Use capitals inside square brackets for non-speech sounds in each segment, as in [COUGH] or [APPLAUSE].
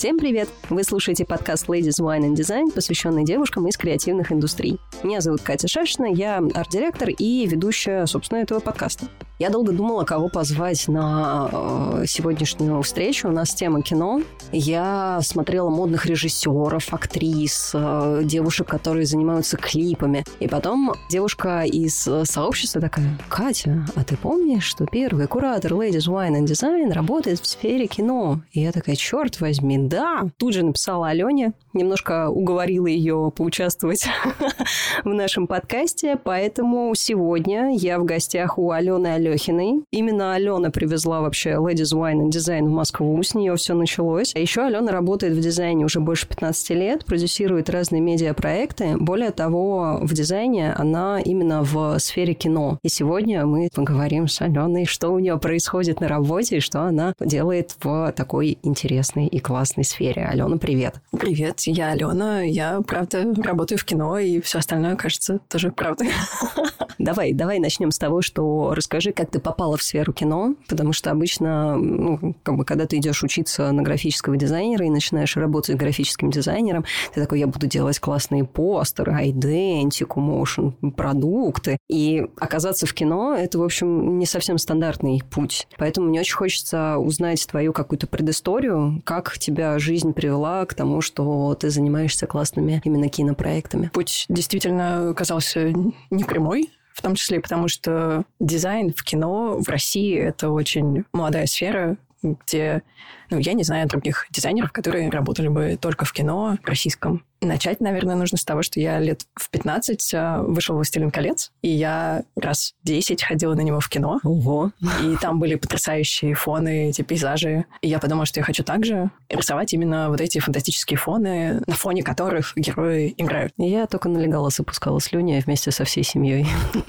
Всем привет! Вы слушаете подкаст Ladies Wine and Design, посвященный девушкам из креативных индустрий. Меня зовут Катя Шашина, я арт-директор и ведущая, собственно, этого подкаста. Я долго думала, кого позвать на э, сегодняшнюю встречу. У нас тема кино. Я смотрела модных режиссеров, актрис, э, девушек, которые занимаются клипами. И потом девушка из сообщества такая, Катя, а ты помнишь, что первый куратор Ladies Wine and Design работает в сфере кино? И я такая, черт возьми, да. Тут же написала Алене, немножко уговорила ее поучаствовать [LAUGHS] в нашем подкасте, поэтому сегодня я в гостях у Алены Алехиной. Именно Алена привезла вообще Ladies Wine and Design в Москву, с нее все началось. А еще Алена работает в дизайне уже больше 15 лет, продюсирует разные медиапроекты. Более того, в дизайне она именно в сфере кино. И сегодня мы поговорим с Аленой, что у нее происходит на работе и что она делает в такой интересной и классной сфере. Алена, привет. Привет я Алена, я, правда, работаю в кино, и все остальное, кажется, тоже правда. [LAUGHS] Давай, давай начнем с того, что расскажи, как ты попала в сферу кино, потому что обычно, ну, как бы, когда ты идешь учиться на графического дизайнера и начинаешь работать графическим дизайнером, ты такой, я буду делать классные постеры, идентику, моушен, продукты. И оказаться в кино – это, в общем, не совсем стандартный путь. Поэтому мне очень хочется узнать твою какую-то предысторию, как тебя жизнь привела к тому, что ты занимаешься классными именно кинопроектами. Путь действительно оказался непрямой, в том числе потому, что дизайн в кино в России – это очень молодая сфера, где, ну, я не знаю других дизайнеров, которые работали бы только в кино российском. Начать, наверное, нужно с того, что я лет в 15 а, вышел «Властелин колец», и я раз 10 ходила на него в кино. Ого! И там были потрясающие фоны, эти пейзажи. И я подумала, что я хочу также рисовать именно вот эти фантастические фоны, на фоне которых герои играют. И я только налегала, запускала слюни вместе со всей семьей.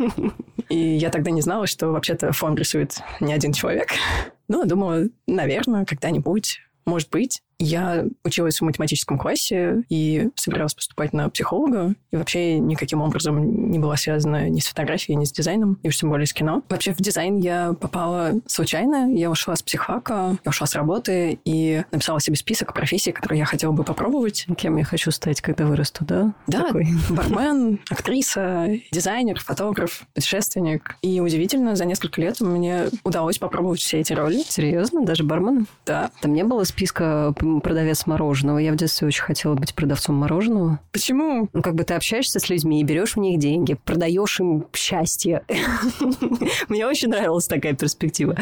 [LAUGHS] И я тогда не знала, что вообще-то фон рисует не один человек. Ну, думала, наверное, когда-нибудь, может быть. Я училась в математическом классе и собиралась поступать на психолога. И вообще никаким образом не была связана ни с фотографией, ни с дизайном, и уж тем более с кино. Вообще в дизайн я попала случайно. Я ушла с психфака, я ушла с работы и написала себе список профессий, которые я хотела бы попробовать. Кем я хочу стать, когда вырасту, да? Да, Такой. бармен, актриса, дизайнер, фотограф, путешественник. И удивительно, за несколько лет мне удалось попробовать все эти роли. Серьезно? Даже барменом? Да. Там не было списка продавец мороженого. Я в детстве очень хотела быть продавцом мороженого. Почему? Ну, как бы ты общаешься с людьми и берешь у них деньги, продаешь им счастье. [LAUGHS] Мне очень нравилась такая перспектива.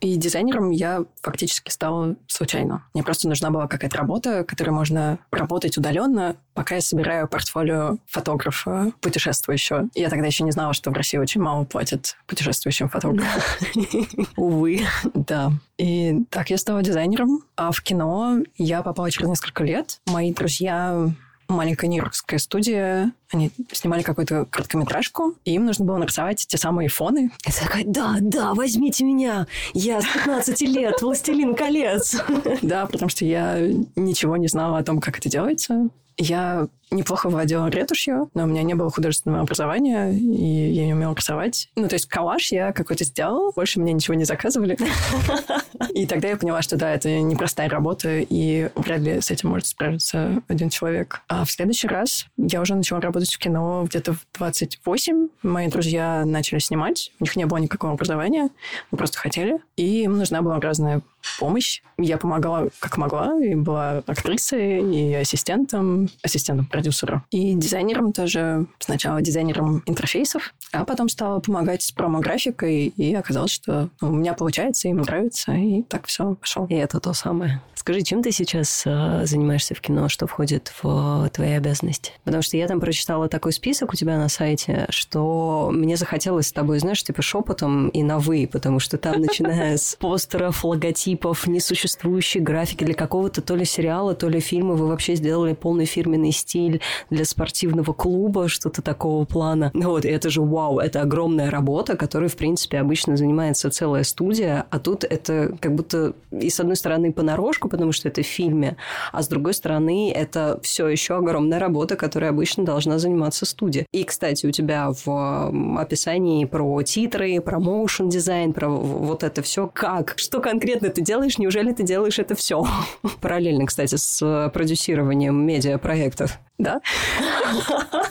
И дизайнером я фактически стала случайно. Мне просто нужна была какая-то работа, которой можно работать удаленно, пока я собираю портфолио фотографа путешествующего. Я тогда еще не знала, что в России очень мало платят путешествующим фотографам. [LAUGHS] Увы. Да. И так я стала дизайнером. А в кино я попала через несколько лет. Мои друзья маленькая нью-йоркская студия. Они снимали какую-то короткометражку, и им нужно было нарисовать те самые фоны. Я такая, да, да, возьмите меня, я с 15 лет, «Властелин колец». [LAUGHS] Да, потому что я ничего не знала о том, как это делается. Я неплохо владела ретушью, но у меня не было художественного образования, и я не умела рисовать. Ну, то есть коллаж я какой-то сделала, больше мне ничего не заказывали. [LAUGHS] И тогда я поняла, что да, это непростая работа, и вряд ли с этим может справиться один человек. А в следующий раз я уже начала работать в кино где-то в 28. Мои друзья начали снимать, у них не было никакого образования, мы просто хотели, и им нужна была разная помощь. Я помогала как могла, и была актрисой, и ассистентом, ассистентом продюсера. И дизайнером тоже. Сначала дизайнером интерфейсов, а потом стала помогать с промо-графикой, и оказалось, что ну, у меня получается, им нравится, и так все пошло. И это то самое. Скажи, чем ты сейчас э, занимаешься в кино, что входит в э, твои обязанности? Потому что я там прочитала такой список у тебя на сайте, что мне захотелось с тобой, знаешь, типа шепотом и на «вы», потому что там, начиная с постеров, логотипов, несуществующей графики для какого-то то ли сериала, то ли фильма, вы вообще сделали полный фирменный стиль для спортивного клуба, что-то такого плана. Вот, это же вау, это огромная работа, которой, в принципе, обычно занимается целая студия, а тут это как будто и с одной стороны понарошку потому что это в фильме, а с другой стороны, это все еще огромная работа, которой обычно должна заниматься студия. И, кстати, у тебя в описании про титры, про моушен дизайн, про вот это все, как, что конкретно ты делаешь, неужели ты делаешь это все? [LAUGHS] Параллельно, кстати, с продюсированием медиапроектов. Да? [LAUGHS]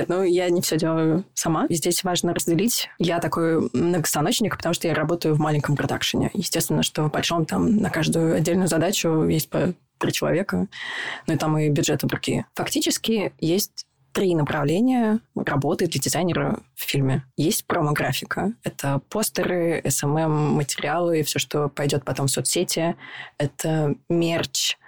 Нет, ну я не все делаю сама. Здесь важно разделить. Я такой многостаночник, потому что я работаю в маленьком продакшене. Естественно, что в большом там на каждую отдельную задачу есть по три человека, ну и там и бюджеты другие. Фактически есть три направления работы для дизайнера в фильме. Есть промо-графика. Это постеры, SMM, материалы, все, что пойдет потом в соцсети. Это мерч,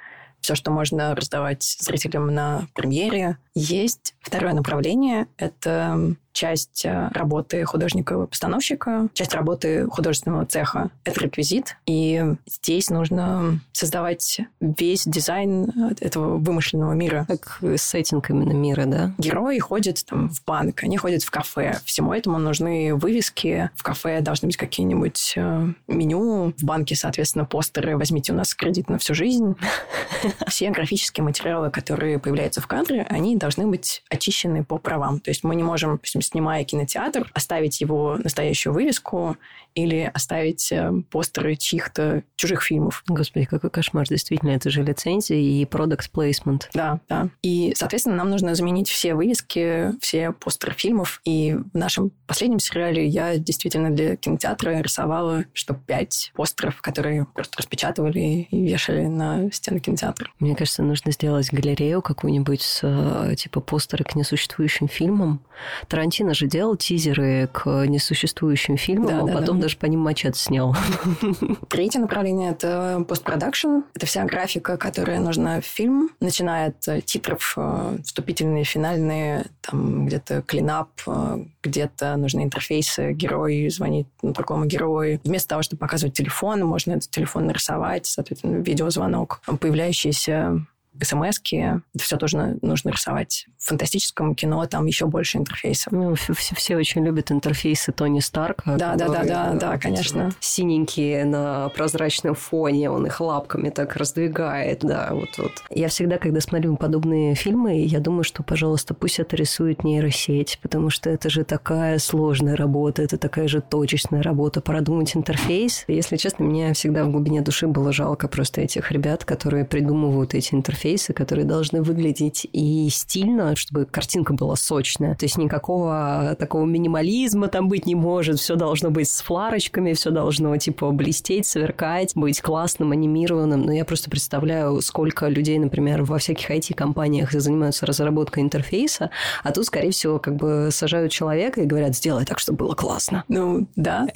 все, что можно раздавать зрителям на премьере. Есть второе направление. Это часть э, работы художника-постановщика, часть работы художественного цеха — это реквизит. И здесь нужно создавать весь дизайн этого вымышленного мира. Как сеттинг именно мира, да? Герои ходят там в банк, они ходят в кафе. Всему этому нужны вывески. В кафе должны быть какие-нибудь э, меню. В банке, соответственно, постеры «Возьмите у нас кредит на всю жизнь». [LAUGHS] Все графические материалы, которые появляются в кадре, они должны быть очищены по правам. То есть мы не можем, допустим, снимая кинотеатр, оставить его настоящую вывеску или оставить э, постеры чьих-то чужих фильмов. Господи, какой кошмар. Действительно, это же лицензия и продукт плейсмент. Да, да. И, соответственно, нам нужно заменить все вывески, все постеры фильмов. И в нашем последнем сериале я действительно для кинотеатра рисовала штук пять постеров, которые просто распечатывали и вешали на стены кинотеатра. Мне кажется, нужно сделать галерею какую-нибудь с э, типа постеры к несуществующим фильмам. Тарантино же делал тизеры к несуществующим фильмам, да, а да, потом да даже по ним мачете снял. [LAUGHS] Третье направление – это постпродакшн. Это вся графика, которая нужна в фильм, начиная от э, титров, э, вступительные, финальные, там где-то клинап, э, где-то нужны интерфейсы, герой звонит другому герою. Вместо того, чтобы показывать телефон, можно этот телефон нарисовать, соответственно, видеозвонок. Появляющиеся смс это все тоже нужно рисовать. В фантастическом кино там еще больше интерфейсов. Ну, все, все очень любят интерфейсы Тони Старка. Да, да, да, да, да, конечно. Синенькие на прозрачном фоне, он их лапками так раздвигает, да, вот, вот. Я всегда, когда смотрю подобные фильмы, я думаю, что, пожалуйста, пусть это рисует нейросеть, потому что это же такая сложная работа, это такая же точечная работа, продумать интерфейс. Если честно, мне всегда в глубине души было жалко просто этих ребят, которые придумывают эти интерфейсы интерфейсы, которые должны выглядеть и стильно, чтобы картинка была сочная. То есть никакого такого минимализма там быть не может. Все должно быть с фларочками, все должно типа блестеть, сверкать, быть классным, анимированным. Но я просто представляю, сколько людей, например, во всяких IT-компаниях занимаются разработкой интерфейса, а тут, скорее всего, как бы сажают человека и говорят, сделай так, чтобы было классно. Ну, да.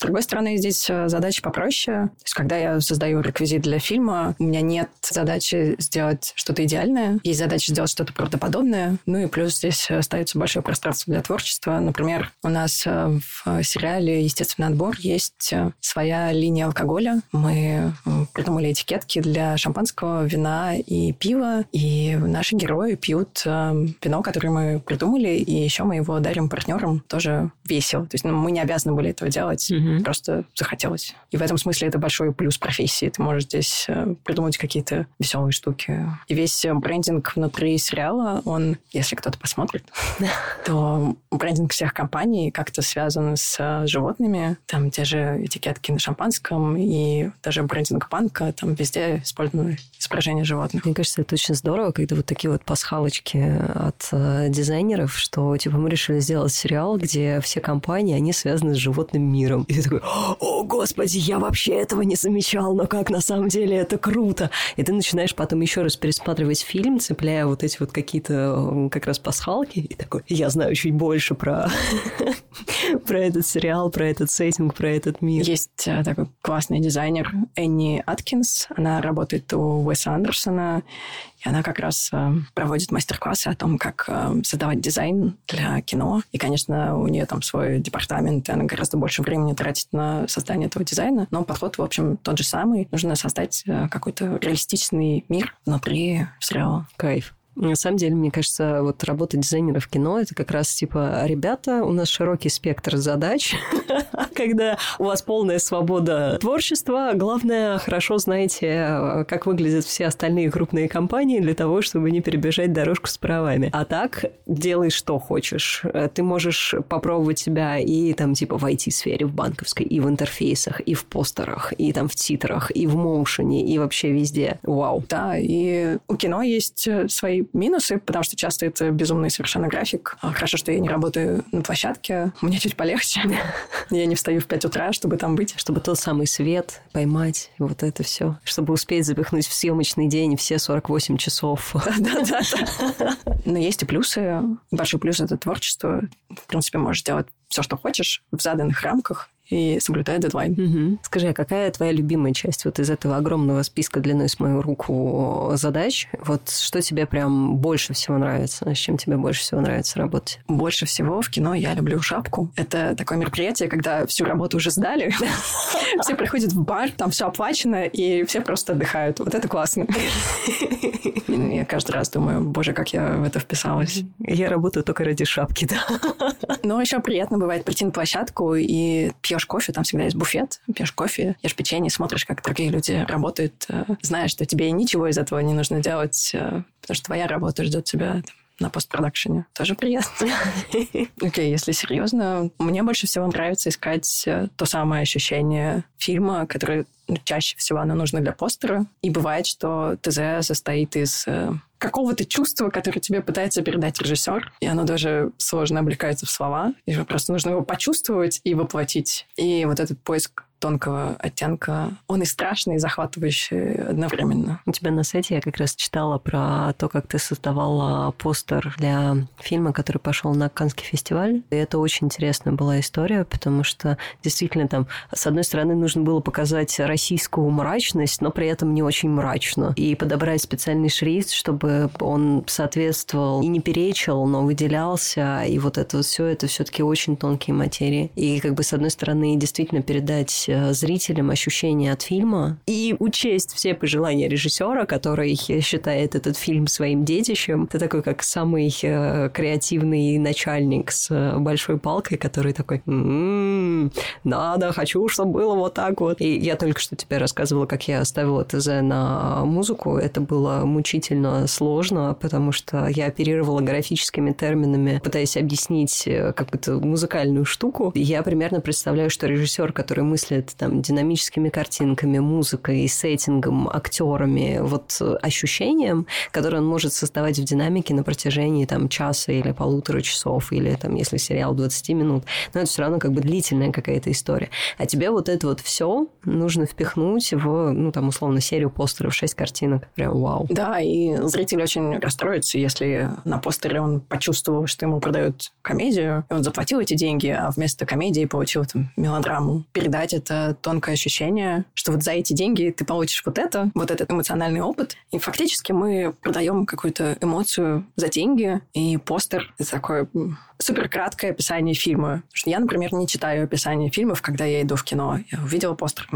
С другой стороны, здесь э, задача попроще. То есть, когда я создаю реквизит для фильма, у меня нет задачи сделать что-то идеальное. Есть задача сделать что-то правдоподобное. Ну и плюс здесь остается большое пространство для творчества. Например, у нас э, в сериале «Естественный отбор» есть э, своя линия алкоголя. Мы придумали этикетки для шампанского, вина и пива. И наши герои пьют вино, которое мы придумали, и еще мы его дарим партнерам. Тоже весело. То есть ну, мы не обязаны были этого делать. Mm-hmm mm-hmm. просто захотелось. И в этом смысле это большой плюс профессии. Ты можешь здесь э, придумать какие-то веселые штуки. И весь э, брендинг внутри сериала, он, если кто-то посмотрит, [LAUGHS] то брендинг всех компаний как-то связан с э, животными. Там те же этикетки на шампанском и даже брендинг банка, там везде использованы изображения животных. Мне кажется, это очень здорово, когда вот такие вот пасхалочки от дизайнеров, что типа мы решили сделать сериал, где все компании, они связаны с животным миром. И ты такой, о, господи, я вообще этого не замечал, но как на самом деле это круто. И ты начинаешь потом еще раз пересматривать фильм, цепляя вот эти вот какие-то как раз пасхалки, и такой, я знаю чуть больше про, [LAUGHS] про этот сериал, про этот сеттинг, про этот мир. Есть э, такой классный дизайнер Энни Аткинс, она работает у Уэса Андерсона, и она как раз э, проводит мастер-классы о том, как э, создавать дизайн для кино. И, конечно, у нее там свой департамент, и она гораздо больше времени тратит на создание этого дизайна. Но подход, в общем, тот же самый. Нужно создать какой-то реалистичный мир внутри сериала. Кайф. На самом деле, мне кажется, вот работа дизайнера в кино – это как раз типа, ребята, у нас широкий спектр задач, [LAUGHS] когда у вас полная свобода творчества, главное, хорошо знаете, как выглядят все остальные крупные компании для того, чтобы не перебежать дорожку с правами. А так, делай что хочешь. Ты можешь попробовать себя и там типа в IT-сфере, в банковской, и в интерфейсах, и в постерах, и там в титрах, и в моушене, и вообще везде. Вау. Да, и у кино есть э, свои минусы, потому что часто это безумный совершенно график. А хорошо, что я не работаю на площадке. Мне чуть полегче. [LAUGHS] Я не встаю в 5 утра, чтобы там быть. Чтобы тот самый свет поймать, вот это все. Чтобы успеть запихнуть в съемочный день все 48 часов. [LAUGHS] Да-да-да. Но есть и плюсы. Большой плюс – это творчество. В принципе, можешь делать все, что хочешь в заданных рамках и соблюдая дедлайн. Угу. Скажи, а какая твоя любимая часть вот из этого огромного списка длиной с мою руку задач? Вот что тебе прям больше всего нравится? С чем тебе больше всего нравится работать? Больше всего в кино я люблю шапку. Это такое мероприятие, когда всю работу уже сдали, [LAUGHS] все приходят в бар, там все оплачено, и все просто отдыхают. Вот это классно. [LAUGHS] Я каждый раз думаю, боже, как я в это вписалась. Я работаю только ради шапки, да. Но еще приятно бывает прийти на площадку и пьешь пьешь кофе, там всегда есть буфет, пьешь кофе, ешь печенье, смотришь, как другие люди работают, э, знаешь, что тебе ничего из этого не нужно делать, э, потому что твоя работа ждет тебя на постпродакшене. Тоже приятно. [LAUGHS] Окей, okay, если серьезно, мне больше всего нравится искать э, то самое ощущение фильма, которое чаще всего оно нужно для постера. И бывает, что ТЗ состоит из какого-то чувства, которое тебе пытается передать режиссер, и оно даже сложно облекается в слова, и просто нужно его почувствовать и воплотить. И вот этот поиск тонкого оттенка. Он и страшный, и захватывающий одновременно. У тебя на сайте я как раз читала про то, как ты создавала постер для фильма, который пошел на Каннский фестиваль. И это очень интересная была история, потому что действительно там, с одной стороны, нужно было показать российскую мрачность, но при этом не очень мрачно. И подобрать специальный шрифт, чтобы он соответствовал и не перечил, но выделялся. И вот это все, это все-таки очень тонкие материи. И как бы с одной стороны, действительно передать зрителям ощущение от фильма и учесть все пожелания режиссера, который считает этот фильм своим детищем. Ты такой, как самый э, креативный начальник с э, большой палкой, который такой, м-м, надо, хочу, чтобы было вот так вот. И я только что тебе рассказывала, как я оставила ТЗ на музыку. Это было мучительно сложно, потому что я оперировала графическими терминами, пытаясь объяснить какую-то музыкальную штуку. Я примерно представляю, что режиссер, который мыслит работает там динамическими картинками, музыкой, сеттингом, актерами, вот ощущением, которое он может создавать в динамике на протяжении там часа или полутора часов, или там, если сериал 20 минут, но это все равно как бы длительная какая-то история. А тебе вот это вот все нужно впихнуть в, ну, там, условно, серию постеров, 6 картинок. Прям вау. Да, и зритель очень расстроится, если на постере он почувствовал, что ему продают комедию, и он заплатил эти деньги, а вместо комедии получил там мелодраму. Передать это это тонкое ощущение, что вот за эти деньги ты получишь вот это, вот этот эмоциональный опыт. И фактически мы продаем какую-то эмоцию за деньги, и постер — это такое супер краткое описание фильма. что я, например, не читаю описание фильмов, когда я иду в кино. Я увидела постер,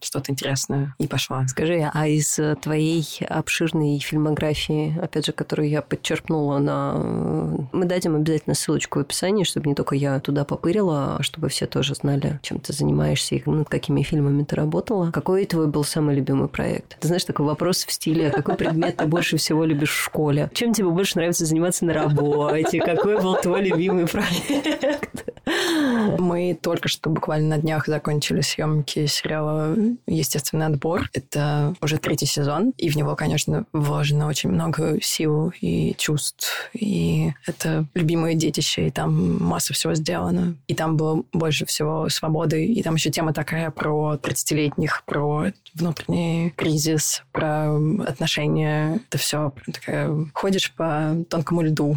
что-то интересное и пошла. Скажи, а из э, твоей обширной фильмографии, опять же, которую я подчеркнула на... Э, мы дадим обязательно ссылочку в описании, чтобы не только я туда попырила, а чтобы все тоже знали, чем ты занимаешься и над какими фильмами ты работала. Какой твой был самый любимый проект? Ты знаешь, такой вопрос в стиле, какой предмет ты больше всего любишь в школе? Чем тебе больше нравится заниматься на работе? Какой был твой любимый проект? Мы только что буквально на днях закончили съемки сериала естественный отбор. Это уже третий сезон, и в него, конечно, вложено очень много сил и чувств. И это любимое детище, и там масса всего сделано. И там было больше всего свободы. И там еще тема такая про 30-летних, про внутренний кризис, про отношения. Это все такая... Ходишь по тонкому льду.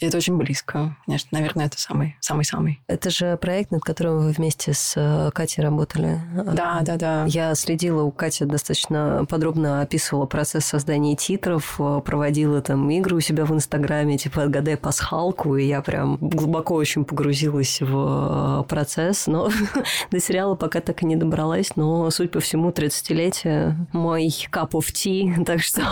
И это очень близко. Конечно, наверное, это самый, самый-самый. Это же проект, над которым вы вместе с э, Катей работали. Да, да, да. Я следила, у Кати достаточно подробно описывала процесс создания титров, э, проводила там игры у себя в Инстаграме, типа «Отгадай пасхалку», и я прям глубоко очень погрузилась в э, процесс, но [LAUGHS] до сериала пока так и не добралась, но, суть по всему, 30-летие мой cup of tea, [LAUGHS] так что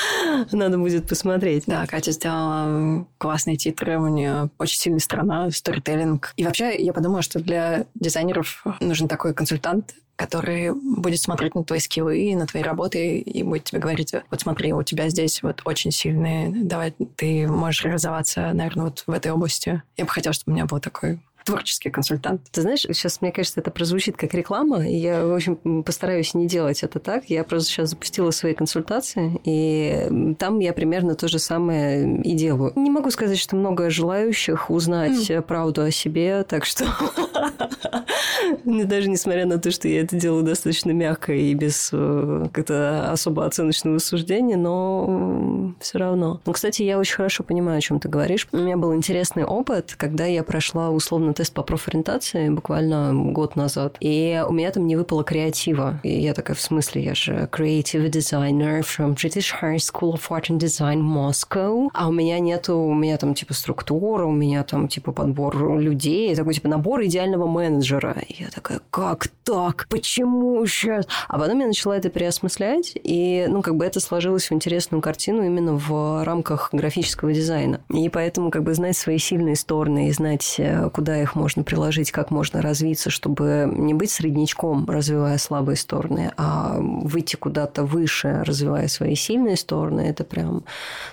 [LAUGHS] надо будет посмотреть. Да, Катя сделала классные титры, у нее очень сильная страна, сторителлинг. И вообще я подумала, что для дизайнеров нужен такой консультант, который будет смотреть на твои скиллы, на твои работы и будет тебе говорить, вот смотри, у тебя здесь вот очень сильные, давай ты можешь реализоваться, наверное, вот в этой области. Я бы хотела, чтобы у меня был такой творческий консультант. Ты знаешь, сейчас, мне кажется, это прозвучит как реклама, и я, в общем, постараюсь не делать это так. Я просто сейчас запустила свои консультации, и там я примерно то же самое и делаю. Не могу сказать, что много желающих узнать mm. правду о себе, так что [LAUGHS] даже несмотря на то, что я это делаю достаточно мягко и без э, как-то особо оценочного суждения, но все равно. Ну, кстати, я очень хорошо понимаю, о чем ты говоришь. У меня был интересный опыт, когда я прошла условно тест по профориентации буквально год назад, и у меня там не выпало креатива. И я такая, в смысле, я же creative designer from British High School of Art and Design Moscow, а у меня нету, у меня там типа структура, у меня там типа подбор людей, такой типа набор идеального менеджера. И я такая, как так? Почему сейчас? А потом я начала это переосмыслять, и, ну, как бы это сложилось в интересную картину именно в рамках графического дизайна. И поэтому, как бы, знать свои сильные стороны и знать, э, куда их можно приложить, как можно развиться, чтобы не быть среднячком, развивая слабые стороны, а выйти куда-то выше, развивая свои сильные стороны, это прям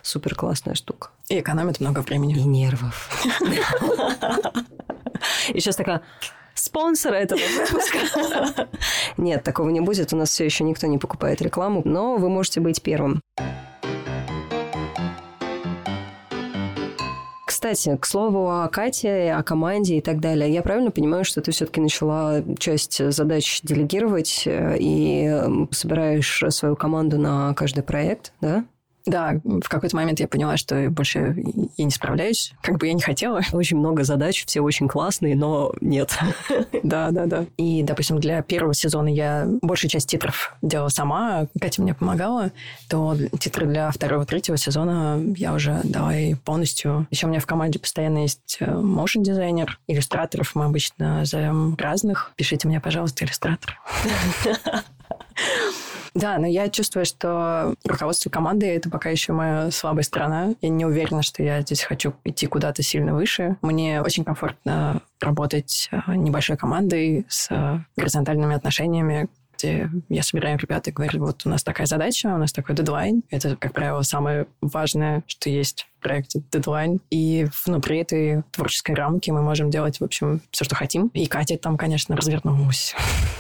супер классная штука. И экономит много времени. И нервов. И сейчас такая спонсора этого выпуска. Нет, такого не будет. У нас все еще никто не покупает рекламу, но вы можете быть первым. Кстати, к слову о Кате, о команде и так далее. Я правильно понимаю, что ты все-таки начала часть задач делегировать э, и собираешь свою команду на каждый проект, да? Да, в какой-то момент я поняла, что больше я не справляюсь, как бы я не хотела. Очень много задач, все очень классные, но нет. [LAUGHS] Да, да, да. И, допустим, для первого сезона я большую часть титров делала сама, Катя мне помогала, то титры для второго, третьего сезона я уже дала и полностью. Еще у меня в команде постоянно есть motion э, дизайнер, иллюстраторов мы обычно зовем разных. Пишите мне, пожалуйста, иллюстратор. [LAUGHS] Да, но я чувствую, что руководство команды – это пока еще моя слабая сторона. Я не уверена, что я здесь хочу идти куда-то сильно выше. Мне очень комфортно работать э, небольшой командой с горизонтальными отношениями, где я собираю ребят и говорю, вот у нас такая задача, у нас такой дедлайн. Это, как правило, самое важное, что есть проекте Deadline. И внутри этой творческой рамки мы можем делать, в общем, все, что хотим. И Катя там, конечно, развернулась.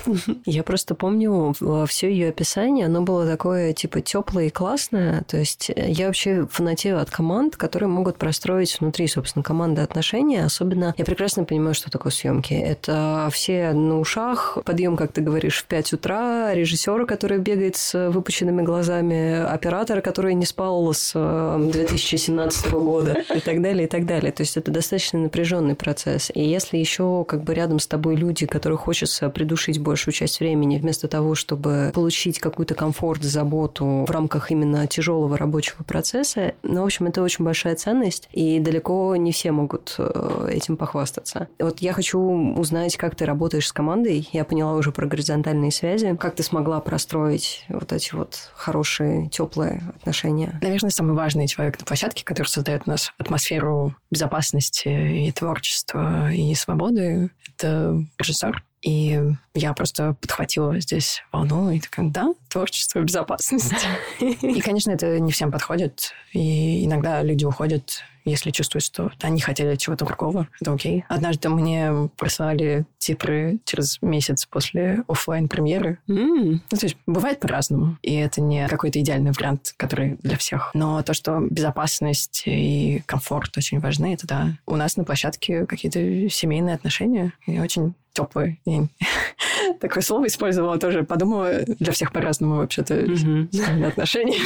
[LAUGHS] Я просто помню все ее описание, оно было такое, типа, теплое и классное. То есть я вообще фанатею от команд, которые могут простроить внутри, собственно, команды отношения. Особенно я прекрасно понимаю, что такое съемки. Это все на ушах, подъем, как ты говоришь, в 5 утра, режиссера, который бегает с выпученными глазами, оператора, который не спал с 2017 2015 года и так далее, и так далее. То есть это достаточно напряженный процесс. И если еще как бы рядом с тобой люди, которые хочется придушить большую часть времени, вместо того, чтобы получить какой-то комфорт, заботу в рамках именно тяжелого рабочего процесса, ну, в общем, это очень большая ценность, и далеко не все могут э, этим похвастаться. Вот я хочу узнать, как ты работаешь с командой. Я поняла уже про горизонтальные связи. Как ты смогла простроить вот эти вот хорошие, теплые отношения? Наверное, самый важный человек на площадке, который который создает у нас атмосферу безопасности и творчества и свободы, это режиссер. И я просто подхватила здесь волну и такая, да, творчество, безопасность. И, конечно, это не всем подходит. И иногда люди уходят если чувствуют, что они хотели чего-то другого, это окей. Однажды мне прислали титры через месяц после офлайн премьеры Mm. Ну, то есть бывает по-разному. И это не какой-то идеальный вариант, который для всех. Но то, что безопасность и комфорт очень важны, это да. У нас на площадке какие-то семейные отношения. И очень теплые. И [LAUGHS] такое слово использовала тоже. Подумала, для всех по-разному вообще-то семейные отношения.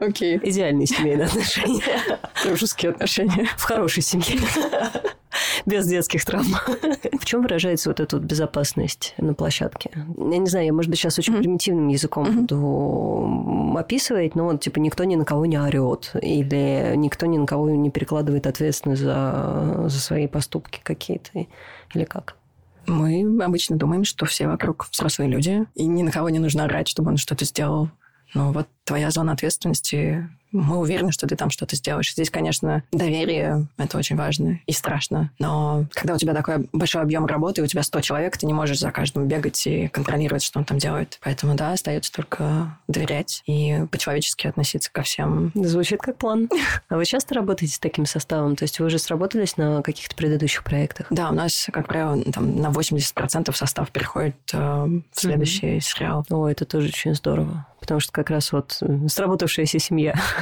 [LAUGHS] Окей. Идеальные семейные отношения. Дружеские отношения. В хорошей семье. Без детских травм. В чем выражается вот эта вот безопасность на площадке? Я не знаю, я, может быть, сейчас очень примитивным языком буду описывать, но вот, типа, никто ни на кого не орет, или никто ни на кого не перекладывает ответственность за, за свои поступки какие-то, или как? Мы обычно думаем, что все вокруг взрослые люди, и ни на кого не нужно орать, чтобы он что-то сделал. Но вот твоя зона ответственности мы уверены, что ты там что-то сделаешь. Здесь, конечно, доверие – это очень важно и страшно. Но когда у тебя такой большой объем работы, у тебя 100 человек, ты не можешь за каждым бегать и контролировать, что он там делает. Поэтому, да, остается только доверять и по-человечески относиться ко всем. Звучит как план. [LAUGHS] А вы часто работаете с таким составом? То есть вы уже сработались на каких-то предыдущих проектах? Да, у нас, как правило, там на 80% состав переходит э, в следующий mm-hmm. сериал. О, это тоже очень здорово. Потому что как раз вот сработавшаяся семья. [LAUGHS]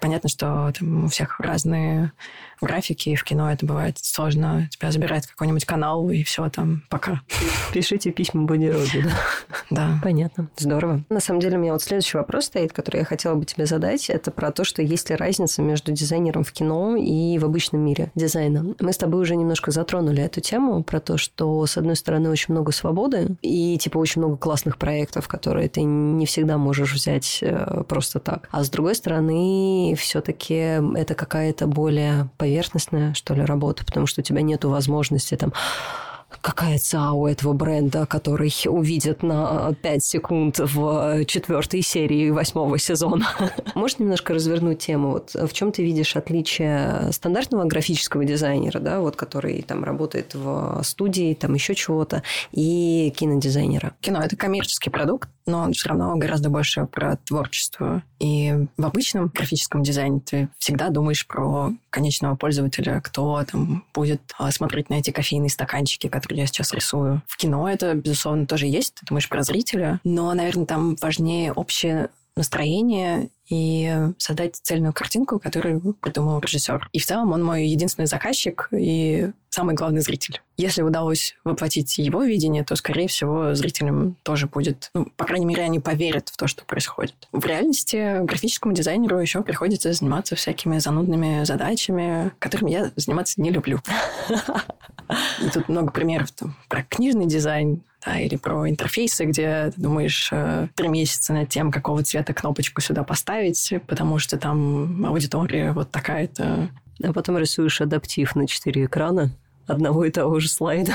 Понятно, что там у всех разные графики, и в кино это бывает сложно. Тебя забирает какой-нибудь канал, и все там, пока. [LAUGHS] Пишите письма Бодироге, да? [LAUGHS] Да. Понятно. Здорово. На самом деле, у меня вот следующий вопрос стоит, который я хотела бы тебе задать. Это про то, что есть ли разница между дизайнером в кино и в обычном мире дизайна. Мы с тобой уже немножко затронули эту тему, про то, что, с одной стороны, очень много свободы и, типа, очень много классных проектов, которые ты не всегда можешь взять э, просто так. А с другой стороны, все-таки это какая-то более поверхностная, что ли, работа, потому что у тебя нет возможности там какая ЦАУ этого бренда, который увидят на 5 секунд в четвертой серии восьмого сезона. [LAUGHS] Можешь немножко развернуть тему? Вот в чем ты видишь отличие стандартного графического дизайнера, да, вот который там работает в студии, там еще чего-то, и кинодизайнера? Кино – это коммерческий продукт, но он все равно гораздо больше про творчество. И в обычном графическом дизайне ты всегда думаешь про конечного пользователя, кто там будет а, смотреть на эти кофейные стаканчики, которые я сейчас рисую. В кино это, безусловно, тоже есть. Ты думаешь про зрителя. Но, наверное, там важнее общее настроение и создать цельную картинку, которую придумал режиссер. И в целом он мой единственный заказчик и самый главный зритель. Если удалось воплотить его видение, то, скорее всего, зрителям тоже будет... Ну, по крайней мере, они поверят в то, что происходит. В реальности графическому дизайнеру еще приходится заниматься всякими занудными задачами, которыми я заниматься не люблю. [LAUGHS] И тут много примеров там, про книжный дизайн, да, или про интерфейсы, где ты думаешь э, три месяца над тем, какого цвета кнопочку сюда поставить, потому что там аудитория вот такая-то. А потом рисуешь адаптив на четыре экрана одного и того же слайда.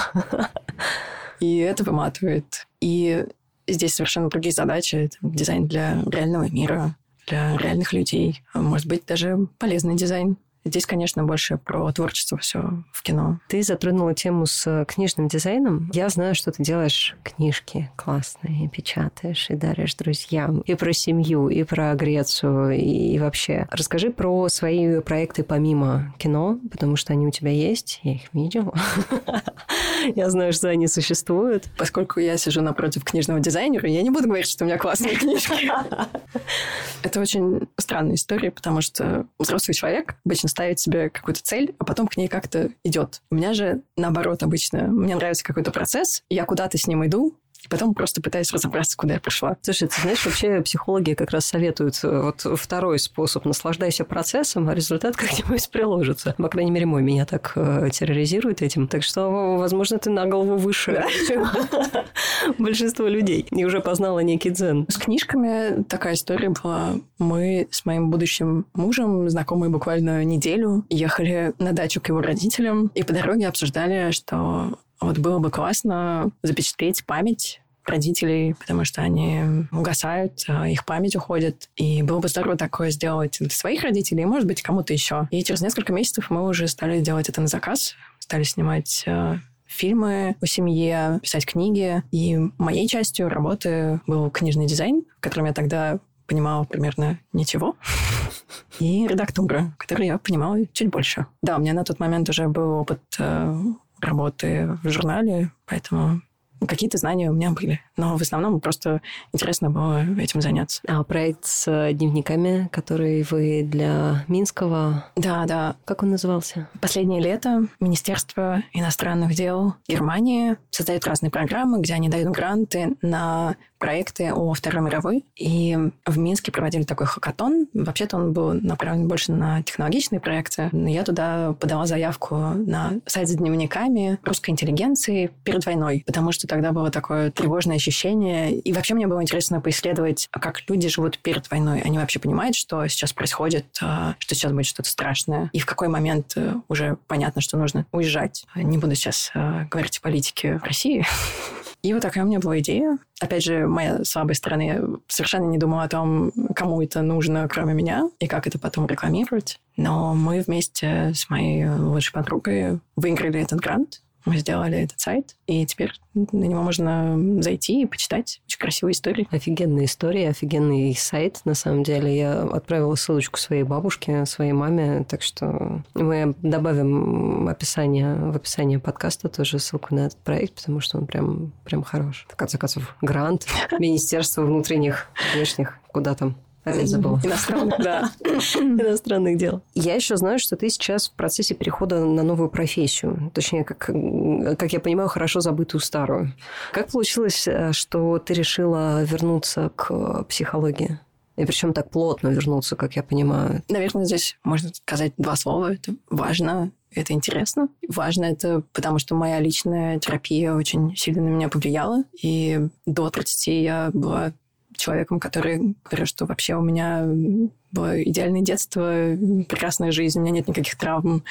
И это выматывает. И здесь совершенно другие задачи. Это дизайн для реального мира, для реальных людей. Может быть, даже полезный дизайн. Здесь, конечно, больше про творчество все в кино. Ты затронула тему с э, книжным дизайном. Я знаю, что ты делаешь книжки классные, печатаешь и даришь друзьям. И про семью, и про Грецию, и вообще. Расскажи про свои проекты помимо кино, потому что они у тебя есть. Я их видела. [LAUGHS] Я знаю, что они существуют. Поскольку я сижу напротив книжного дизайнера, я не буду говорить, что у меня классные книжки. [LAUGHS] Это очень странная история, потому что взрослый человек обычно ставит себе какую-то цель, а потом к ней как-то идет. У меня же наоборот обычно. Мне нравится какой-то процесс, я куда-то с ним иду, и потом просто пытаюсь разобраться, куда я пришла. Слушай, ты знаешь, вообще психологи как раз советуют э, вот второй способ. Наслаждайся процессом, а результат [LAUGHS] как-нибудь приложится. По крайней мере, мой меня так э, терроризирует этим. Так что, возможно, ты на голову выше, [LAUGHS] большинство людей. И уже познала некий дзен. С книжками такая история была. Мы с моим будущим мужем, знакомые буквально неделю, ехали на дачу к его родителям и по дороге обсуждали, что вот было бы классно запечатлеть память родителей, потому что они угасают, а их память уходит. И было бы здорово такое сделать для своих родителей, может быть, кому-то еще. И через несколько месяцев мы уже стали делать это на заказ, стали снимать э, фильмы о семье, писать книги. И моей частью работы был книжный дизайн, в котором я тогда понимала примерно ничего. И редактура, которую я понимала чуть больше. Да, у меня на тот момент уже был опыт э, работы в журнале, поэтому какие-то знания у меня были. Но в основном просто интересно было этим заняться. А проект с дневниками, который вы для Минского... Да, да. Как он назывался? Последнее лето Министерство иностранных дел Германии создает разные программы, где они дают гранты на проекты о Второй мировой. И в Минске проводили такой хакатон. Вообще-то он был направлен больше на технологичные проекты. Но я туда подала заявку на сайт с дневниками русской интеллигенции перед войной, потому что тогда было такое тревожное ощущение. И вообще мне было интересно поисследовать, как люди живут перед войной. Они вообще понимают, что сейчас происходит, а, что сейчас будет что-то страшное. И в какой момент э, уже понятно, что нужно уезжать. Не буду сейчас э, говорить о политике в России. [LAUGHS] И вот такая у меня была идея. Опять же, моя слабая сторона, я совершенно не думала о том, кому это нужно, кроме меня, и как это потом рекламировать. Но мы вместе с моей лучшей подругой выиграли этот грант. Мы сделали этот сайт, и теперь на него можно зайти и почитать. Очень красивые истории. Офигенная история, офигенный сайт. На самом деле, я отправила ссылочку своей бабушке, своей маме, так что мы добавим описание, в описание подкаста тоже ссылку на этот проект, потому что он прям, прям хорош. В конце концов, грант [LAUGHS] Министерства внутренних, внешних, куда там, Опять забыла. Иностранных, да. [LAUGHS] Иностранных дел. Я еще знаю, что ты сейчас в процессе перехода на новую профессию. Точнее, как, как я понимаю, хорошо забытую старую. Как получилось, э, что ты решила вернуться к психологии? И причем так плотно вернуться, как я понимаю. Наверное, здесь можно сказать два слова. Это важно, это интересно. Важно это потому, что моя личная терапия очень сильно на меня повлияла. И до 30 я была человеком, который говорит, что вообще у меня было идеальное детство, прекрасная жизнь, у меня нет никаких травм.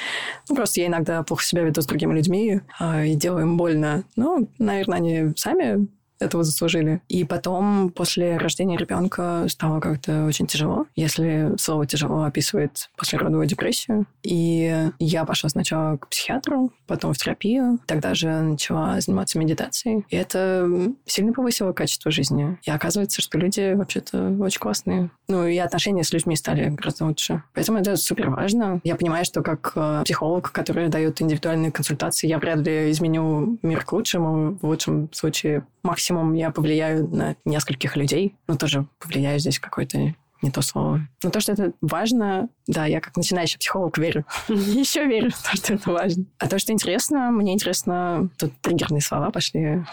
Ну, просто я иногда плохо себя веду с другими людьми э, и делаю им больно. Ну, наверное, они сами этого заслужили. И потом, после рождения ребенка, стало как-то очень тяжело, если слово тяжело описывает послеродовую депрессию. И я пошла сначала к психиатру, потом в терапию, тогда же начала заниматься медитацией. И это сильно повысило качество жизни. И оказывается, что люди вообще-то очень классные. Ну, и отношения с людьми стали гораздо лучше. Поэтому это супер важно. Я понимаю, что как э, психолог, который дает индивидуальные консультации, я вряд ли изменю мир к лучшему. В лучшем случае максимум я повлияю на нескольких людей. Ну, тоже повлияю здесь какой-то не то слово. Но то, что это важно, да, я как начинающий психолог верю. [LAUGHS] Еще верю в то, что это важно. А то, что интересно, мне интересно... Тут триггерные слова пошли.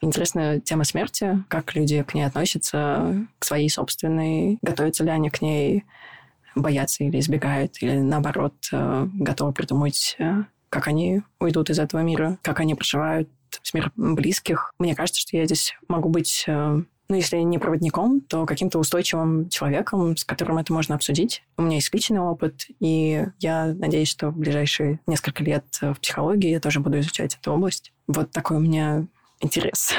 Интересна тема смерти, как люди к ней относятся, к своей собственной, готовятся ли они к ней, боятся или избегают, или наоборот, э, готовы придумать, э, как они уйдут из этого мира, как они проживают с миром близких. Мне кажется, что я здесь могу быть э, ну, если не проводником, то каким-то устойчивым человеком, с которым это можно обсудить. У меня есть личный опыт, и я надеюсь, что в ближайшие несколько лет в психологии я тоже буду изучать эту область. Вот такой у меня интерес.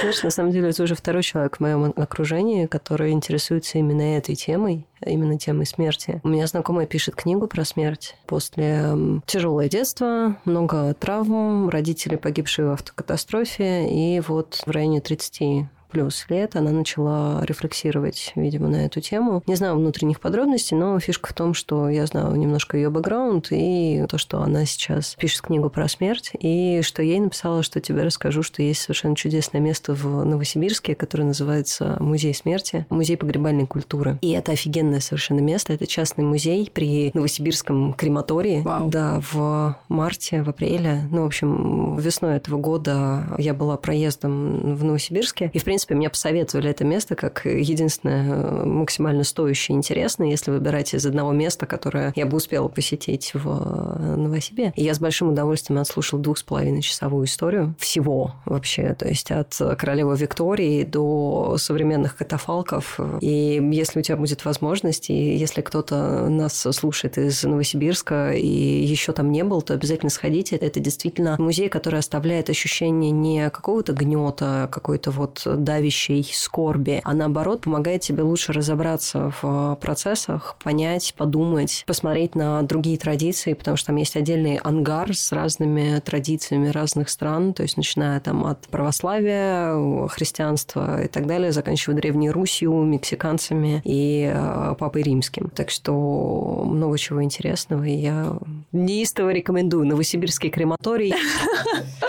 Знаешь, на самом деле, это уже второй человек в моем окружении, который интересуется именно этой темой, именно темой смерти. У меня знакомая пишет книгу про смерть. После тяжелое детство, много травм, родители погибшие в автокатастрофе, и вот в районе 30 плюс лет она начала рефлексировать, видимо, на эту тему. Не знаю внутренних подробностей, но фишка в том, что я знаю немножко ее бэкграунд и то, что она сейчас пишет книгу про смерть, и что ей написала, что тебе расскажу, что есть совершенно чудесное место в Новосибирске, которое называется Музей смерти, Музей погребальной культуры. И это офигенное совершенно место. Это частный музей при Новосибирском крематории. Вау. Да, в марте, в апреле. Ну, в общем, весной этого года я была проездом в Новосибирске. И, в принципе, принципе, мне посоветовали это место как единственное э, максимально стоящее и интересное, если выбирать из одного места, которое я бы успела посетить в э, Новосибе. И я с большим удовольствием отслушала двух с половиной часовую историю всего вообще, то есть от королевы Виктории до современных катафалков. И если у тебя будет возможность, и если кто-то нас слушает из Новосибирска и еще там не был, то обязательно сходите. Это действительно музей, который оставляет ощущение не какого-то гнета, какой-то вот давящей скорби, а наоборот помогает тебе лучше разобраться в процессах, понять, подумать, посмотреть на другие традиции, потому что там есть отдельный ангар с разными традициями разных стран, то есть начиная там от православия, христианства и так далее, заканчивая Древней Русью, мексиканцами и э, Папой Римским. Так что много чего интересного, и я Неистово рекомендую. Новосибирский крематорий.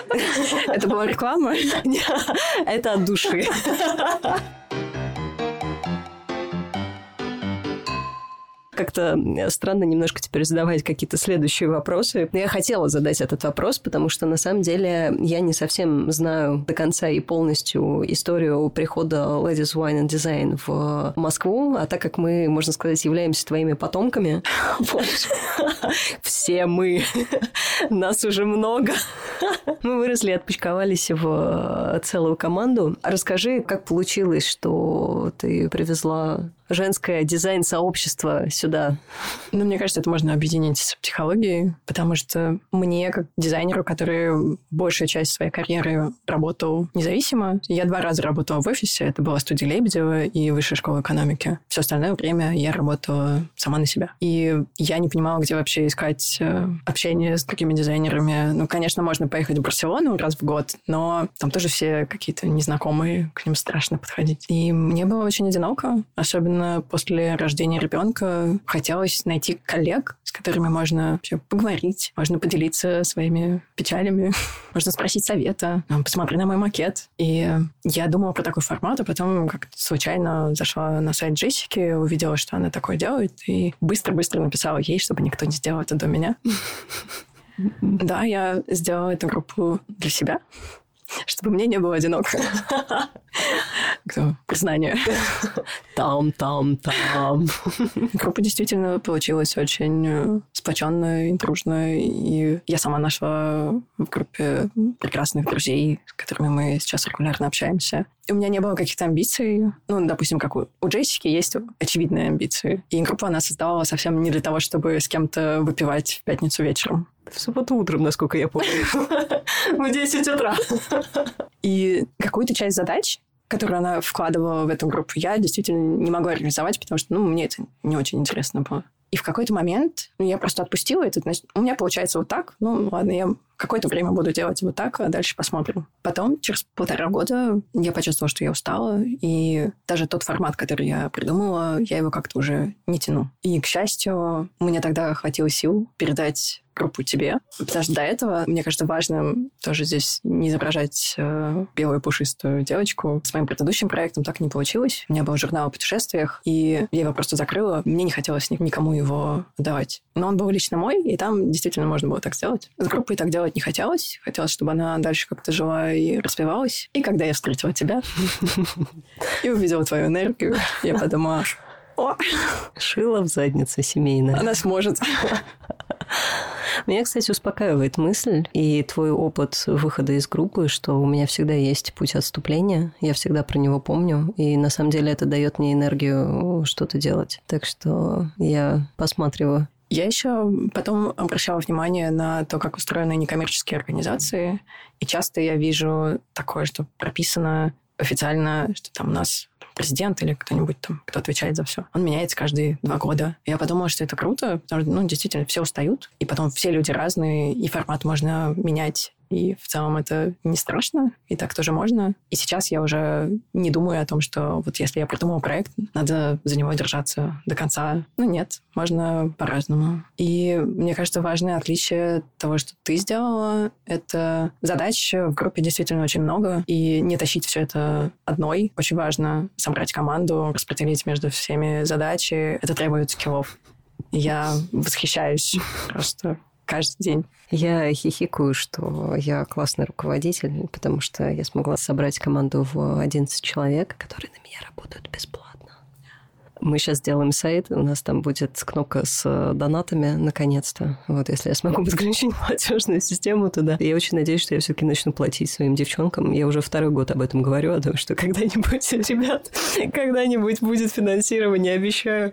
[LAUGHS] Это была реклама? Это от души. ハハハハ! Как-то странно немножко теперь задавать какие-то следующие вопросы. Я хотела задать этот вопрос, потому что на самом деле я не совсем знаю до конца и полностью историю прихода Ladies Wine and Design в Москву, а так как мы, можно сказать, являемся твоими потомками, [LAUGHS] [LAUGHS] все мы, [LAUGHS] нас уже много, мы выросли и отпочковались в целую команду. Расскажи, как получилось, что ты привезла женское дизайн-сообщество сюда? Ну, мне кажется, это можно объединить с психологией, потому что мне, как дизайнеру, который большую часть своей карьеры работал независимо, я два раза работала в офисе, это была студия Лебедева и Высшая школа экономики. Все остальное время я работала сама на себя. И я не понимала, где вообще искать э, общение с другими дизайнерами. Ну, конечно, можно поехать в Барселону раз в год, но там тоже все какие-то незнакомые, к ним страшно подходить. И мне было очень одиноко, особенно особенно после рождения ребенка, хотелось найти коллег, с которыми можно вообще поговорить, можно поделиться своими печалями, [LAUGHS] можно спросить совета, посмотри на мой макет. И я думала про такой формат, а потом как случайно зашла на сайт Джессики, увидела, что она такое делает, и быстро-быстро написала ей, чтобы никто не сделал это до меня. [LAUGHS] Да, я сделала эту группу для себя [LAUGHS] чтобы мне не было одиноко. Кто? Признание. [LAUGHS] Там, там, там. Группа действительно получилась очень э, сплоченная дружная. И я сама нашла в группе прекрасных друзей, с которыми мы сейчас регулярно общаемся. И у меня не было каких-то амбиций. Ну, допустим, как у, у Джессики есть очевидные амбиции. И группа она создавала совсем не для того, чтобы с кем-то выпивать в пятницу вечером. В субботу утром, насколько я помню. [LAUGHS] В 10 утра. [LAUGHS] И какую-то часть задач которую она вкладывала в эту группу, я действительно не могла реализовать, потому что, ну, мне это не очень интересно было. И в какой-то момент ну, я просто отпустила это. Значит, у меня получается вот так. Ну, ладно, я какое-то время буду делать вот так, а дальше посмотрим. Потом, через полтора года, я почувствовала, что я устала, и даже тот формат, который я придумала, я его как-то уже не тяну. И, к счастью, мне тогда хватило сил передать группу тебе. Потому что до этого, мне кажется, важно тоже здесь не изображать э, белую пушистую девочку. С моим предыдущим проектом так не получилось. У меня был журнал о путешествиях, и я его просто закрыла. Мне не хотелось никому его давать. Но он был лично мой, и там действительно можно было так сделать. С группой так делать не хотелось. Хотелось, чтобы она дальше как-то жила и развивалась. И когда я встретила тебя [LAUGHS] и увидела твою энергию, я подумала, о, шила в заднице семейная. Она сможет. [LAUGHS] [LAUGHS] Меня, кстати, успокаивает мысль и твой опыт выхода из группы, что у меня всегда есть путь отступления, я всегда про него помню, и на самом деле это дает мне энергию что-то делать. Так что я посматриваю я еще потом обращала внимание на то, как устроены некоммерческие организации, и часто я вижу такое, что прописано официально, что там у нас президент или кто-нибудь там, кто отвечает за все. Он меняется каждые два года. Я подумала, что это круто, потому что, ну, действительно, все устают, и потом все люди разные, и формат можно менять и в целом это не страшно, и так тоже можно. И сейчас я уже не думаю о том, что вот если я придумал проект, надо за него держаться до конца. Ну нет, можно по-разному. И мне кажется, важное отличие того, что ты сделала, это задач в группе действительно очень много, и не тащить все это одной. Очень важно собрать команду, распределить между всеми задачи. Это требует скиллов. Я восхищаюсь просто каждый день. Я хихикаю, что я классный руководитель, потому что я смогла собрать команду в 11 человек, которые на меня работают бесплатно. Мы сейчас сделаем сайт, у нас там будет кнопка с э, донатами, наконец-то. Вот, если я смогу [LAUGHS] подключить платежную систему туда. Я очень надеюсь, что я все-таки начну платить своим девчонкам. Я уже второй год об этом говорю, о том, что [LAUGHS] когда-нибудь, ребят, когда-нибудь будет финансирование, обещаю.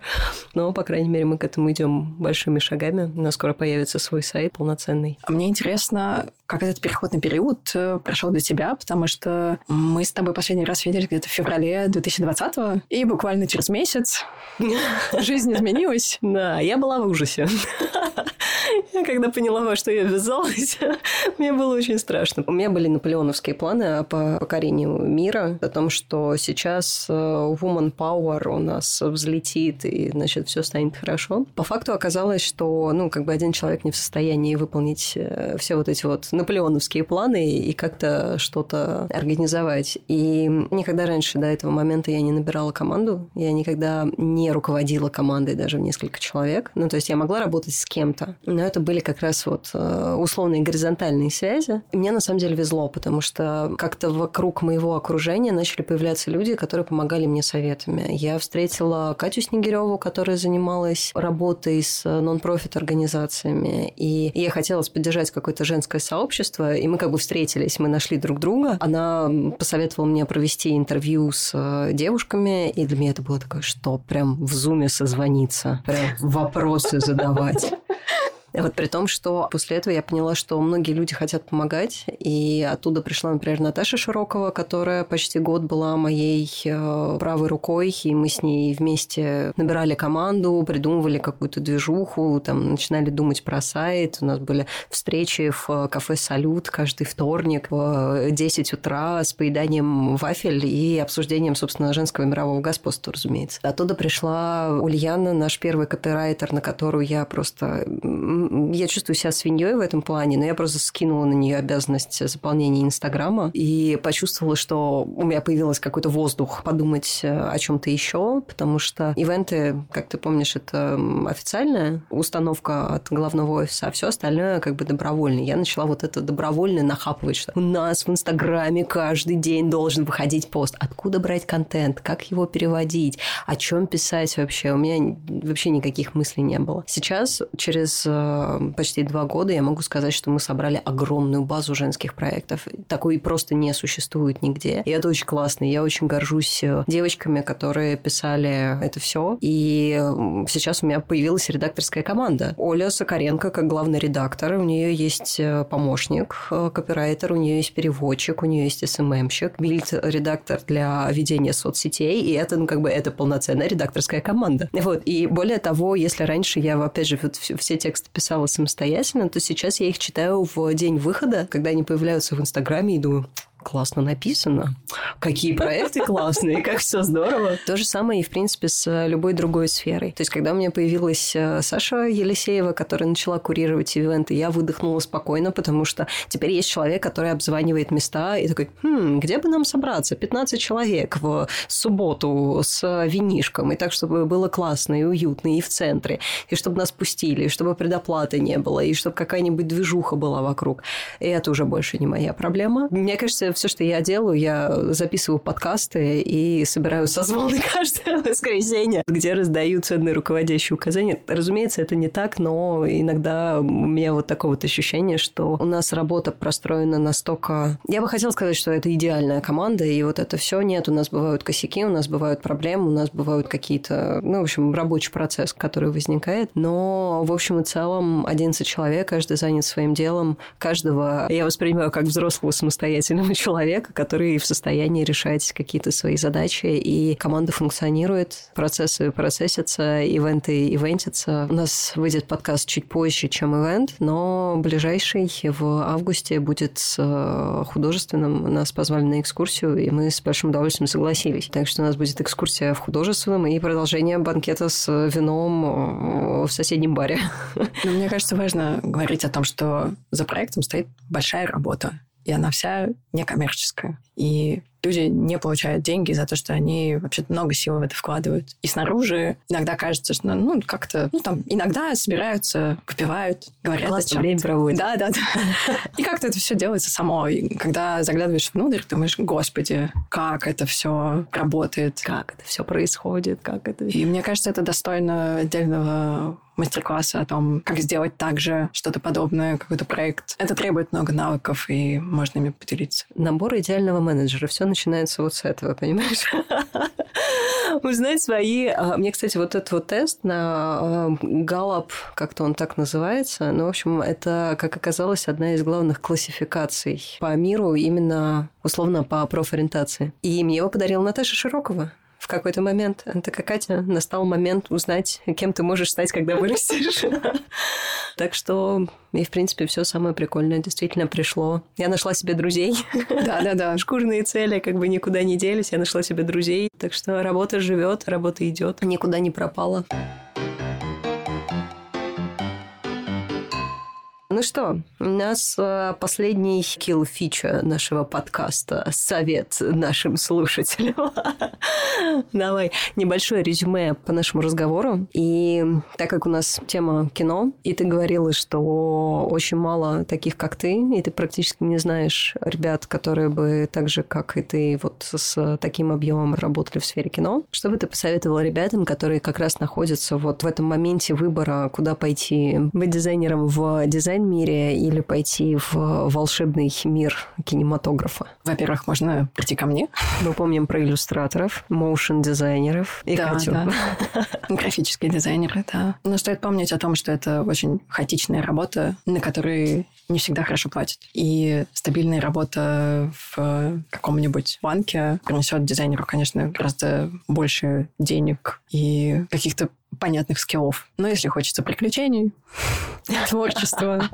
Но, по крайней мере, мы к этому идем большими шагами. У нас скоро появится свой сайт полноценный. А мне интересно, как этот переходный период э, прошел для тебя, потому что мы с тобой последний раз видели где-то в феврале 2020 и буквально через месяц [LAUGHS] Жизнь изменилась. Да, я была в ужасе. [LAUGHS] Я когда поняла, во что я ввязалась, [LAUGHS] мне было очень страшно. У меня были наполеоновские планы по покорению мира, о том, что сейчас э, woman power у нас взлетит, и, значит, все станет хорошо. По факту оказалось, что, ну, как бы один человек не в состоянии выполнить э, все вот эти вот наполеоновские планы и как-то что-то организовать. И никогда раньше до этого момента я не набирала команду, я никогда не руководила командой даже в несколько человек. Ну, то есть я могла работать с кем-то, но это были как раз вот э, условные горизонтальные связи. И мне на самом деле везло, потому что как-то вокруг моего окружения начали появляться люди, которые помогали мне советами. Я встретила Катю Снегиреву, которая занималась работой с нон-профит организациями, и я хотела поддержать какое-то женское сообщество, и мы как бы встретились, мы нашли друг друга. Она посоветовала мне провести интервью с э, девушками, и для меня это было такое, что прям в зуме созвониться, прям вопросы задавать. Вот при том, что после этого я поняла, что многие люди хотят помогать, и оттуда пришла, например, Наташа Широкова, которая почти год была моей э, правой рукой, и мы с ней вместе набирали команду, придумывали какую-то движуху, там начинали думать про сайт, у нас были встречи в кафе «Салют» каждый вторник в 10 утра с поеданием вафель и обсуждением, собственно, женского мирового господства, разумеется. Оттуда пришла Ульяна, наш первый копирайтер, на которую я просто я чувствую себя свиньей в этом плане, но я просто скинула на нее обязанность заполнения Инстаграма и почувствовала, что у меня появился какой-то воздух подумать э, о чем-то еще, потому что ивенты, как ты помнишь, это официальная установка от главного офиса, а все остальное как бы добровольно. Я начала вот это добровольно нахапывать, что у нас в Инстаграме каждый день должен выходить пост. Откуда брать контент? Как его переводить? О чем писать вообще? У меня вообще никаких мыслей не было. Сейчас, через э, почти два года я могу сказать, что мы собрали огромную базу женских проектов. Такой просто не существует нигде. И это очень классно. Я очень горжусь э, девочками, которые писали это все. И сейчас у меня появилась редакторская команда. Оля Сокаренко как главный редактор. У нее есть э, помощник, э, копирайтер, у нее есть переводчик, у нее есть СММщик, бильд-редактор для ведения соцсетей. И это, ну, как бы, это полноценная редакторская команда. Вот. И более того, если раньше я, опять же, вот все тексты писала самостоятельно, то сейчас я их читаю в день выхода, когда они появляются в Инстаграме и думаю, классно написано, какие проекты классные, как все здорово. То же самое и, в принципе, с любой другой сферой. То есть, когда у меня появилась э, Саша Елисеева, которая начала курировать ивенты, я выдохнула спокойно, потому что теперь есть человек, который обзванивает места и такой, хм, где бы нам собраться? 15 человек в субботу с винишком, и так, чтобы было классно и уютно, и в центре, и чтобы нас пустили, и чтобы предоплаты не было, и чтобы какая-нибудь движуха была вокруг. И это уже больше не моя проблема. Мне кажется, все, что я делаю, я записываю подкасты и собираю созвоны [LAUGHS] каждое воскресенье, где раздаю ценные руководящие указания. Разумеется, это не так, но иногда у меня вот такое вот ощущение, что у нас работа простроена настолько... Я бы хотела сказать, что это идеальная команда, и вот это все нет. У нас бывают косяки, у нас бывают проблемы, у нас бывают какие-то, ну, в общем, рабочий процесс, который возникает. Но, в общем и целом, 11 человек, каждый занят своим делом. Каждого я воспринимаю как взрослого самостоятельного человека, который в состоянии решать какие-то свои задачи, и команда функционирует, процессы процессятся, ивенты ивентятся. У нас выйдет подкаст чуть позже, чем ивент, но ближайший в августе будет с э, художественным. Нас позвали на экскурсию, и мы с большим удовольствием согласились. Так что у нас будет экскурсия в художественном и продолжение банкета с вином э, в соседнем баре. Но мне кажется, важно говорить о том, что за проектом стоит большая работа и она вся некоммерческая. И люди не получают деньги за то, что они вообще много сил в это вкладывают. И снаружи иногда кажется, что ну как-то, ну там иногда собираются, выпивают, говорят Классно о время проводят. Да, да, да. [LAUGHS] И как-то это все делается само. И когда заглядываешь внутрь, думаешь, господи, как это все работает. Как это все происходит, как это... И мне кажется, это достойно отдельного мастер-класса о том, как сделать также что-то подобное, какой-то проект. Это требует много навыков, и можно ими поделиться. Набор идеального менеджера. Все начинается вот с этого, понимаешь? [LAUGHS] Узнать свои... А, мне, кстати, вот этот вот тест на Галлап, как-то он так называется, ну, в общем, это, как оказалось, одна из главных классификаций по миру именно условно по профориентации. И мне его подарила Наташа Широкова какой-то момент. Она такая, Катя, настал момент узнать, кем ты можешь стать, когда вырастешь. [LAUGHS] Так что и, в принципе, все самое прикольное действительно пришло. Я нашла себе друзей. Да-да-да. [LAUGHS] Шкурные цели как бы никуда не делись. Я нашла себе друзей. Так что работа живет, работа идет, никуда не пропала. Ну что, у нас э, последний kill фича нашего подкаста. Совет нашим слушателям. [LAUGHS] Давай небольшое резюме по нашему разговору. И так как у нас тема кино, и ты говорила, что очень мало таких, как ты, и ты практически не знаешь ребят, которые бы так же, как и ты, вот с таким объемом работали в сфере кино, что бы ты посоветовала ребятам, которые как раз находятся вот в этом моменте выбора, куда пойти, быть дизайнером в дизайн дизайн-мире или пойти в волшебный мир кинематографа? Во-первых, можно прийти ко мне. Мы помним про иллюстраторов, моушен-дизайнеров и да, Катю. Да. [LAUGHS] Графические дизайнеры, да. Но стоит помнить о том, что это очень хаотичная работа, на которой не всегда хорошо платят. И стабильная работа в каком-нибудь банке принесет дизайнеру, конечно, гораздо больше денег и каких-то понятных скиллов. Но если хочется приключений, [LAUGHS] творчества,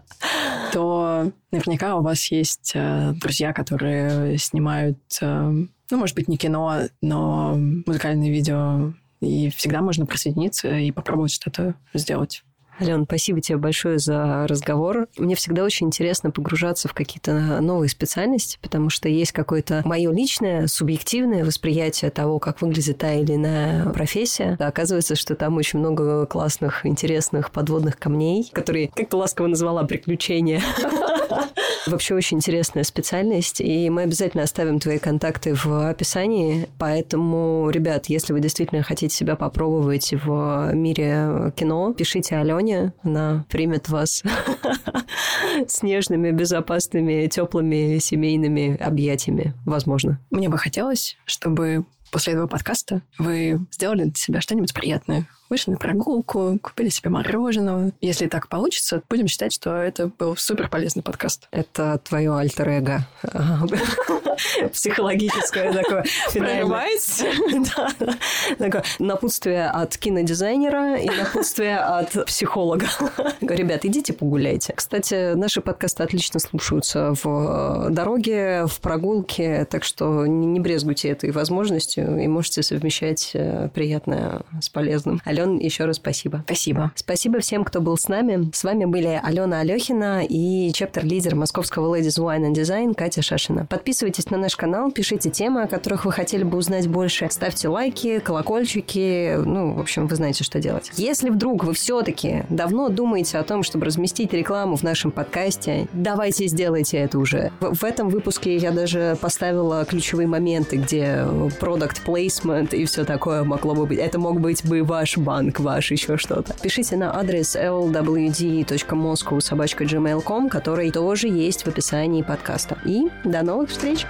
то наверняка у вас есть э, друзья, которые снимают, э, ну, может быть, не кино, но музыкальные видео. И всегда можно присоединиться и попробовать что-то сделать. Ален, спасибо тебе большое за разговор. Мне всегда очень интересно погружаться в какие-то новые специальности, потому что есть какое-то мое личное, субъективное восприятие того, как выглядит та или иная профессия. Да, оказывается, что там очень много классных, интересных подводных камней, которые, как ты ласково назвала, приключения. [LAUGHS] Вообще очень интересная специальность, и мы обязательно оставим твои контакты в описании. Поэтому, ребят, если вы действительно хотите себя попробовать в мире кино, пишите Алене, она примет вас [LAUGHS] с нежными, безопасными, теплыми семейными объятиями, возможно. Мне бы хотелось, чтобы после этого подкаста вы сделали для себя что-нибудь приятное вышли на прогулку, купили себе мороженого. Если так получится, будем считать, что это был супер полезный подкаст. Это твое альтер-эго. [LAUGHS] Психологическое такое. Прорывается? [LAUGHS] Такое напутствие от кинодизайнера и напутствие от психолога. [LAUGHS] Ребят, идите погуляйте. Кстати, наши подкасты отлично слушаются в дороге, в прогулке, так что не брезгуйте этой возможностью и можете совмещать э, приятное с полезным. Ален, еще раз спасибо. Спасибо. Спасибо всем, кто был с нами. С вами были Алена Алехина и чептер-лидер московского Ladies Wine and Design Катя Шашина. Подписывайтесь на наш канал, пишите темы, о которых вы хотели бы узнать больше. Ставьте лайки, колокольчики. Ну, в общем, вы знаете, что делать. Если вдруг вы все-таки давно думаете о том, чтобы разместить рекламу в нашем подкасте, давайте сделайте это уже. В, в этом выпуске я даже поставила ключевые моменты, где product placement и все такое могло бы быть. Это мог быть бы ваш банк ваш, еще что-то. Пишите на адрес lwd.moscow собачка gmail.com, который тоже есть в описании подкаста. И до новых встреч!